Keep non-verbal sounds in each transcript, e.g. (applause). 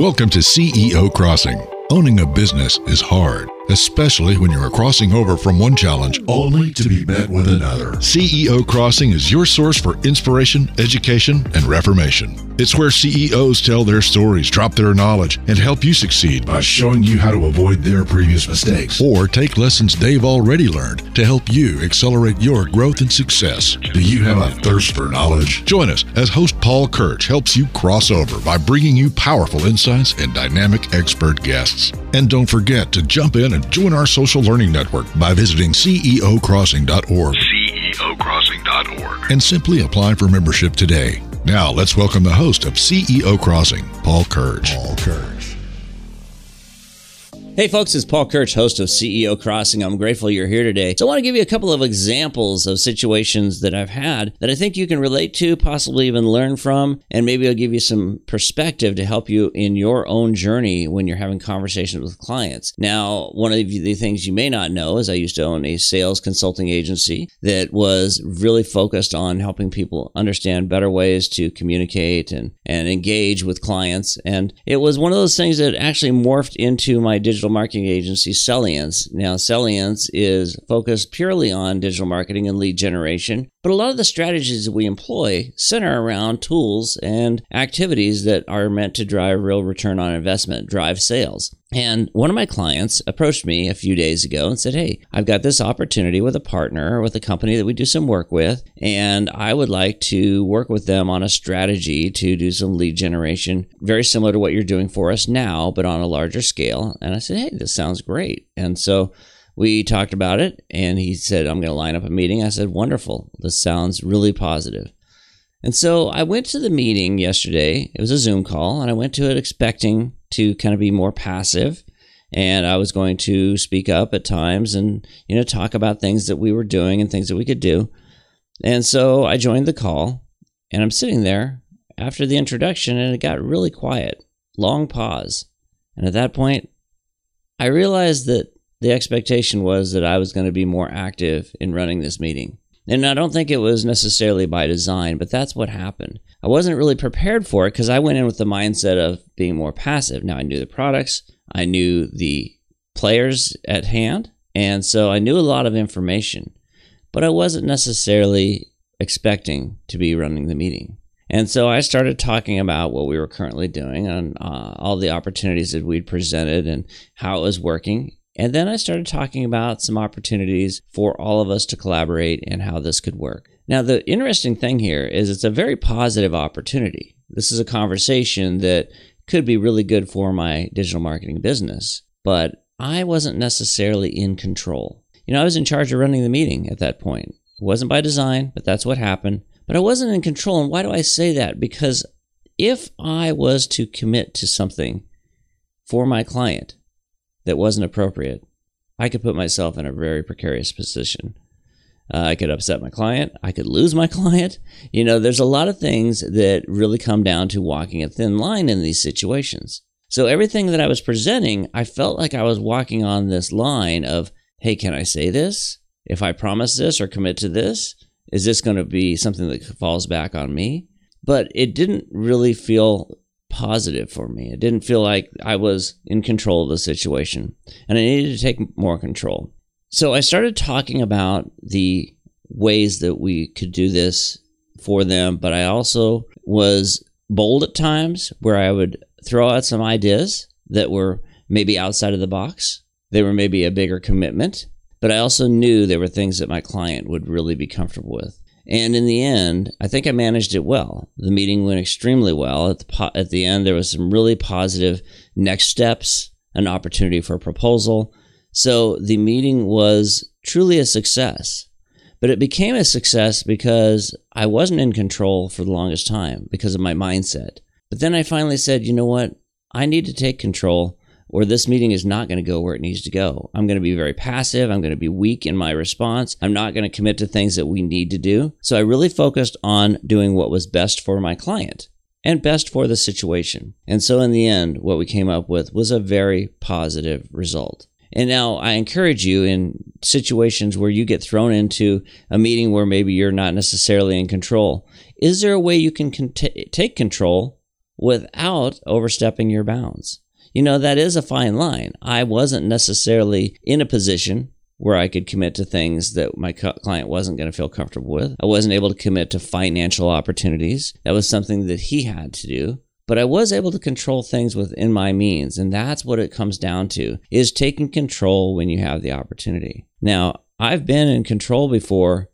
Welcome to CEO Crossing. Owning a business is hard, especially when you are crossing over from one challenge only to be met with another. CEO Crossing is your source for inspiration, education, and reformation. It's where CEOs tell their stories, drop their knowledge, and help you succeed by showing you how to avoid their previous mistakes or take lessons they've already learned to help you accelerate your growth and success. Do you have a thirst for knowledge? Join us as host Paul Kirch helps you cross over by bringing you powerful insights and dynamic expert guests. And don't forget to jump in and join our social learning network by visiting ceocrossing.org. ceocrossing.org. And simply apply for membership today. Now, let's welcome the host of CEO Crossing, Paul Kirch. Paul Kirch. Hey folks, it's Paul Kirch, host of CEO Crossing. I'm grateful you're here today. So I want to give you a couple of examples of situations that I've had that I think you can relate to, possibly even learn from, and maybe I'll give you some perspective to help you in your own journey when you're having conversations with clients. Now, one of the things you may not know is I used to own a sales consulting agency that was really focused on helping people understand better ways to communicate and, and engage with clients. And it was one of those things that actually morphed into my digital digital marketing agency, Celliance. Now, Celliance is focused purely on digital marketing and lead generation, but a lot of the strategies that we employ center around tools and activities that are meant to drive real return on investment, drive sales. And one of my clients approached me a few days ago and said, Hey, I've got this opportunity with a partner, with a company that we do some work with, and I would like to work with them on a strategy to do some lead generation, very similar to what you're doing for us now, but on a larger scale. And I said, Hey, this sounds great. And so we talked about it, and he said, I'm going to line up a meeting. I said, Wonderful. This sounds really positive. And so I went to the meeting yesterday. It was a Zoom call, and I went to it expecting to kind of be more passive. And I was going to speak up at times and, you know, talk about things that we were doing and things that we could do. And so I joined the call, and I'm sitting there after the introduction, and it got really quiet. Long pause. And at that point, I realized that the expectation was that I was going to be more active in running this meeting. And I don't think it was necessarily by design, but that's what happened. I wasn't really prepared for it because I went in with the mindset of being more passive. Now I knew the products, I knew the players at hand, and so I knew a lot of information, but I wasn't necessarily expecting to be running the meeting. And so I started talking about what we were currently doing and uh, all the opportunities that we'd presented and how it was working. And then I started talking about some opportunities for all of us to collaborate and how this could work. Now, the interesting thing here is it's a very positive opportunity. This is a conversation that could be really good for my digital marketing business, but I wasn't necessarily in control. You know, I was in charge of running the meeting at that point. It wasn't by design, but that's what happened. But I wasn't in control. And why do I say that? Because if I was to commit to something for my client, that wasn't appropriate, I could put myself in a very precarious position. Uh, I could upset my client. I could lose my (laughs) client. You know, there's a lot of things that really come down to walking a thin line in these situations. So everything that I was presenting, I felt like I was walking on this line of, hey, can I say this? If I promise this or commit to this, is this going to be something that falls back on me? But it didn't really feel positive for me. It didn't feel like I was in control of the situation and I needed to take more control. So I started talking about the ways that we could do this for them, but I also was bold at times where I would throw out some ideas that were maybe outside of the box. They were maybe a bigger commitment, but I also knew there were things that my client would really be comfortable with. And in the end, I think I managed it well. The meeting went extremely well. At the, po- at the end, there was some really positive next steps, an opportunity for a proposal. So the meeting was truly a success. But it became a success because I wasn't in control for the longest time because of my mindset. But then I finally said, you know what? I need to take control or this meeting is not going to go where it needs to go. I'm going to be very passive. I'm going to be weak in my response. I'm not going to commit to things that we need to do. So I really focused on doing what was best for my client and best for the situation. And so in the end, what we came up with was a very positive result. And now I encourage you in situations where you get thrown into a meeting where maybe you're not necessarily in control. Is there a way you can take control without overstepping your bounds. You know, that is a fine line. I wasn't necessarily in a position where I could commit to things that my client wasn't going to feel comfortable with. I wasn't able to commit to financial opportunities. That was something that he had to do. But I was able to control things within my means, and that's what it comes down to is taking control when you have the opportunity. Now, I've been in control before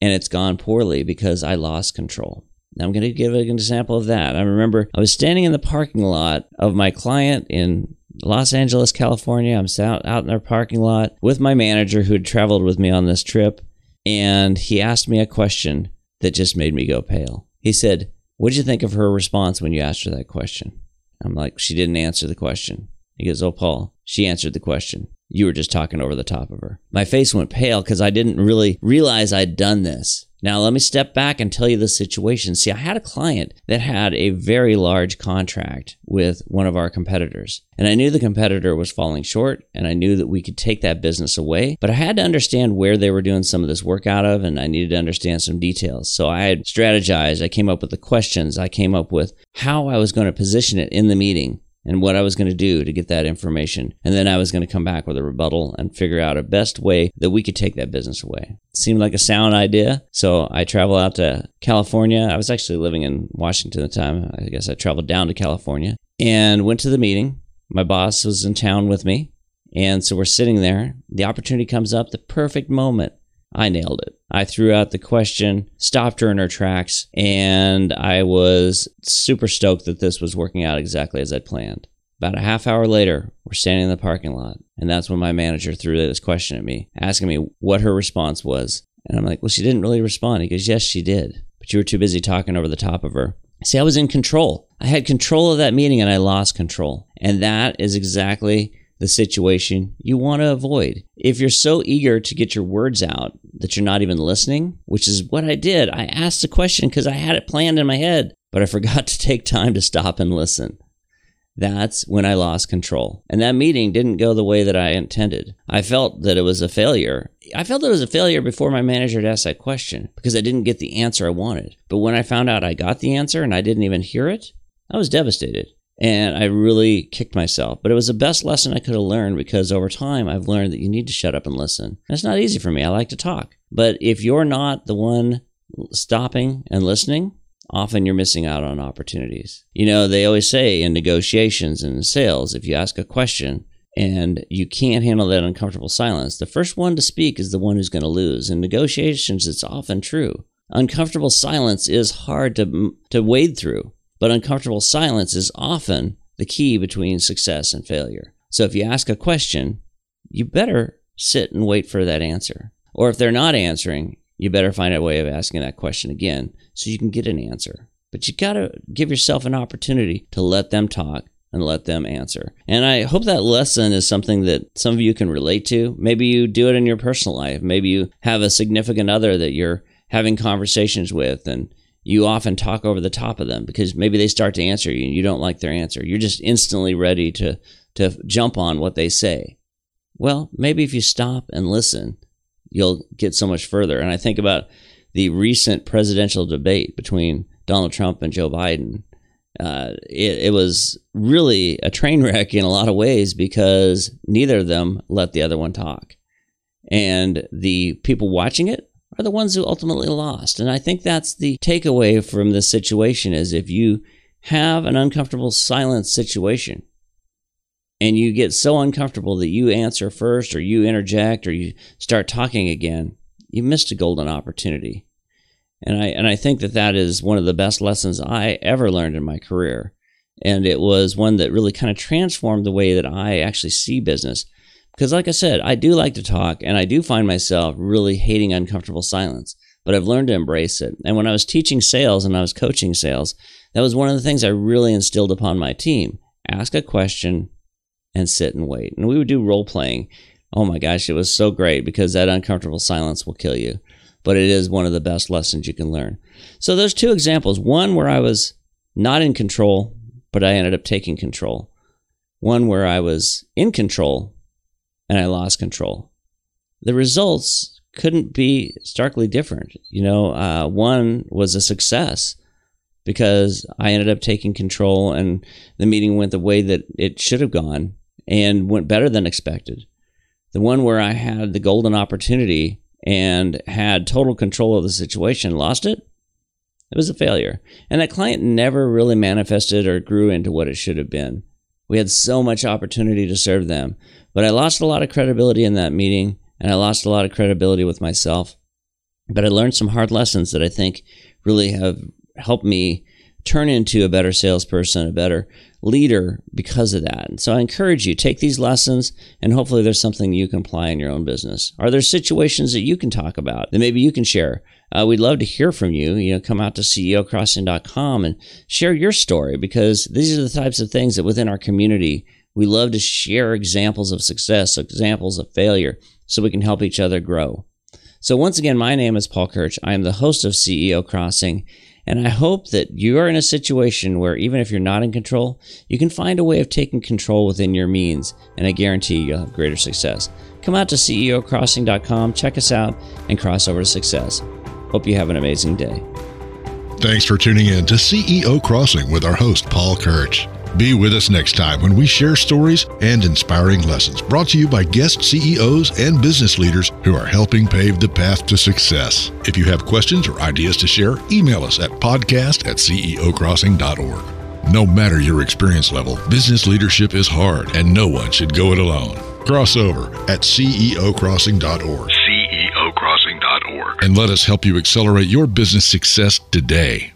and it's gone poorly because I lost control. I'm going to give an example of that. I remember I was standing in the parking lot of my client in Los Angeles, California. I'm out, out in their parking lot with my manager who had traveled with me on this trip. And he asked me a question that just made me go pale. He said, What did you think of her response when you asked her that question? I'm like, She didn't answer the question. He goes, Oh, Paul, she answered the question you were just talking over the top of her. My face went pale because I didn't really realize I'd done this. Now, let me step back and tell you the situation. See, I had a client that had a very large contract with one of our competitors, and I knew the competitor was falling short, and I knew that we could take that business away, but I had to understand where they were doing some of this work out of, and I needed to understand some details. So I had strategized, I came up with the questions, I came up with how I was going to position it in the meeting and what I was going to do to get that information. And then I was going to come back with a rebuttal and figure out a best way that we could take that business away. It seemed like a sound idea. So I traveled out to California. I was actually living in Washington at the time. I guess I traveled down to California and went to the meeting. My boss was in town with me. And so we're sitting there. The opportunity comes up, the perfect moment. I nailed it. I threw out the question, stopped her in her tracks, and I was super stoked that this was working out exactly as I'd planned. About a half hour later, we're standing in the parking lot, and that's when my manager threw this question at me, asking me what her response was. And I'm like, Well, she didn't really respond. He goes, Yes, she did. But you were too busy talking over the top of her. See, I was in control. I had control of that meeting and I lost control. And that is exactly the situation you want to avoid. If you're so eager to get your words out that you're not even listening, which is what I did, I asked a question because I had it planned in my head, but I (laughs) forgot to take time to stop and listen. That's when I lost control. And that meeting didn't go the way that I intended. I felt that it was a failure. I felt it was a failure before my manager had asked that question because I didn't get the answer I wanted. But when I found out I got the answer and I didn't even hear it, I was devastated and I really kicked myself. But it was the best lesson I could have learned because over time I've learned that you need to shut up and listen. It's not easy for me. I like to talk. But if you're not the one stopping and listening, often you're missing out on opportunities. You know, they always say in negotiations and in sales, if you ask a question and you can't handle that uncomfortable silence, the first one to speak is the one who's going to lose. In negotiations, it's often true. Uncomfortable silence is hard to, to wade through but uncomfortable silence is often the key between success and failure. So if you ask a question, you better sit and wait for that answer. Or if they're not answering, you better find a way of asking that question again so you can get an answer. But you got to give yourself an opportunity to let them talk and let them answer. And I hope that lesson is something that some of you can relate to. Maybe you do it in your personal life. Maybe you have a significant other that you're having conversations with and you often talk over the top of them because maybe they start to answer you and you don't like their answer. You're just instantly ready to, to jump on what they say. Well, maybe if you stop and listen, you'll get so much further. And I think about the recent presidential debate between Donald Trump and Joe Biden. Uh, it, it was really a train (laughs) wreck in a lot of ways because neither of them let the other one talk. And the people watching it are the ones who ultimately lost. And I think that's the takeaway from this situation is if you have an uncomfortable silence situation and you get so uncomfortable that you answer first or you interject or you start talking again, you missed a golden opportunity. And I and I think that that is one of the best lessons I ever learned in my career. And it was one that really kind of transformed the way that I actually see business. Because, like I said, I do like to talk and I do find myself really hating uncomfortable silence, but I've learned to embrace it. And when I was teaching sales and I was coaching sales, that was one of the things I really instilled upon my team ask a question and sit and wait. And we would do role playing. Oh my gosh, it was so great because that uncomfortable silence will kill you. But it is one of the best lessons you can learn. So, those two examples one where I was not in control, but I ended up taking control. One where I was in control, and I lost control. The results couldn't be starkly different. You know, uh, one was a success, because I ended up taking control and the meeting went the way that it should have gone and went better than expected. The one where I had the golden opportunity and had total control of the situation, lost it, it was a failure. And that client never really manifested or grew into what it should have been. We had so much opportunity to serve them, but I lost a lot of credibility in that meeting and I lost a lot of credibility with myself. But I learned some hard lessons that I think really have helped me turn into a better salesperson, a better leader because of that. And so I encourage you take these lessons and hopefully there's something you can apply in your own business. Are there situations that you can talk about that maybe you can share? Uh, we'd love to hear from you. You know, come out to ceocrossing.com and share your story because these are the types of things that within our community we love to share examples of success, examples of failure, so we can help each other grow. So once again, my name is Paul Kirch. I am the host of CEO Crossing, and I hope that you are in a situation where even if you're not in control, you can find a way of taking control within your means, and I guarantee you'll have greater success. Come out to CEOcrossing.com, check us out, and cross over to success. Hope you have an amazing day. Thanks for tuning in to CEO Crossing with our host, Paul Kirch. Be with us next time when we share stories and inspiring lessons brought to you by guest CEOs and business leaders who are helping pave the path to success. If you have questions or ideas to share, email us at podcast at ceocrossing.org. No matter your experience level, business leadership is hard and no one should go it alone. Cross over at ceocrossing.org. ceocrossing.org. And let us help you accelerate your business success today.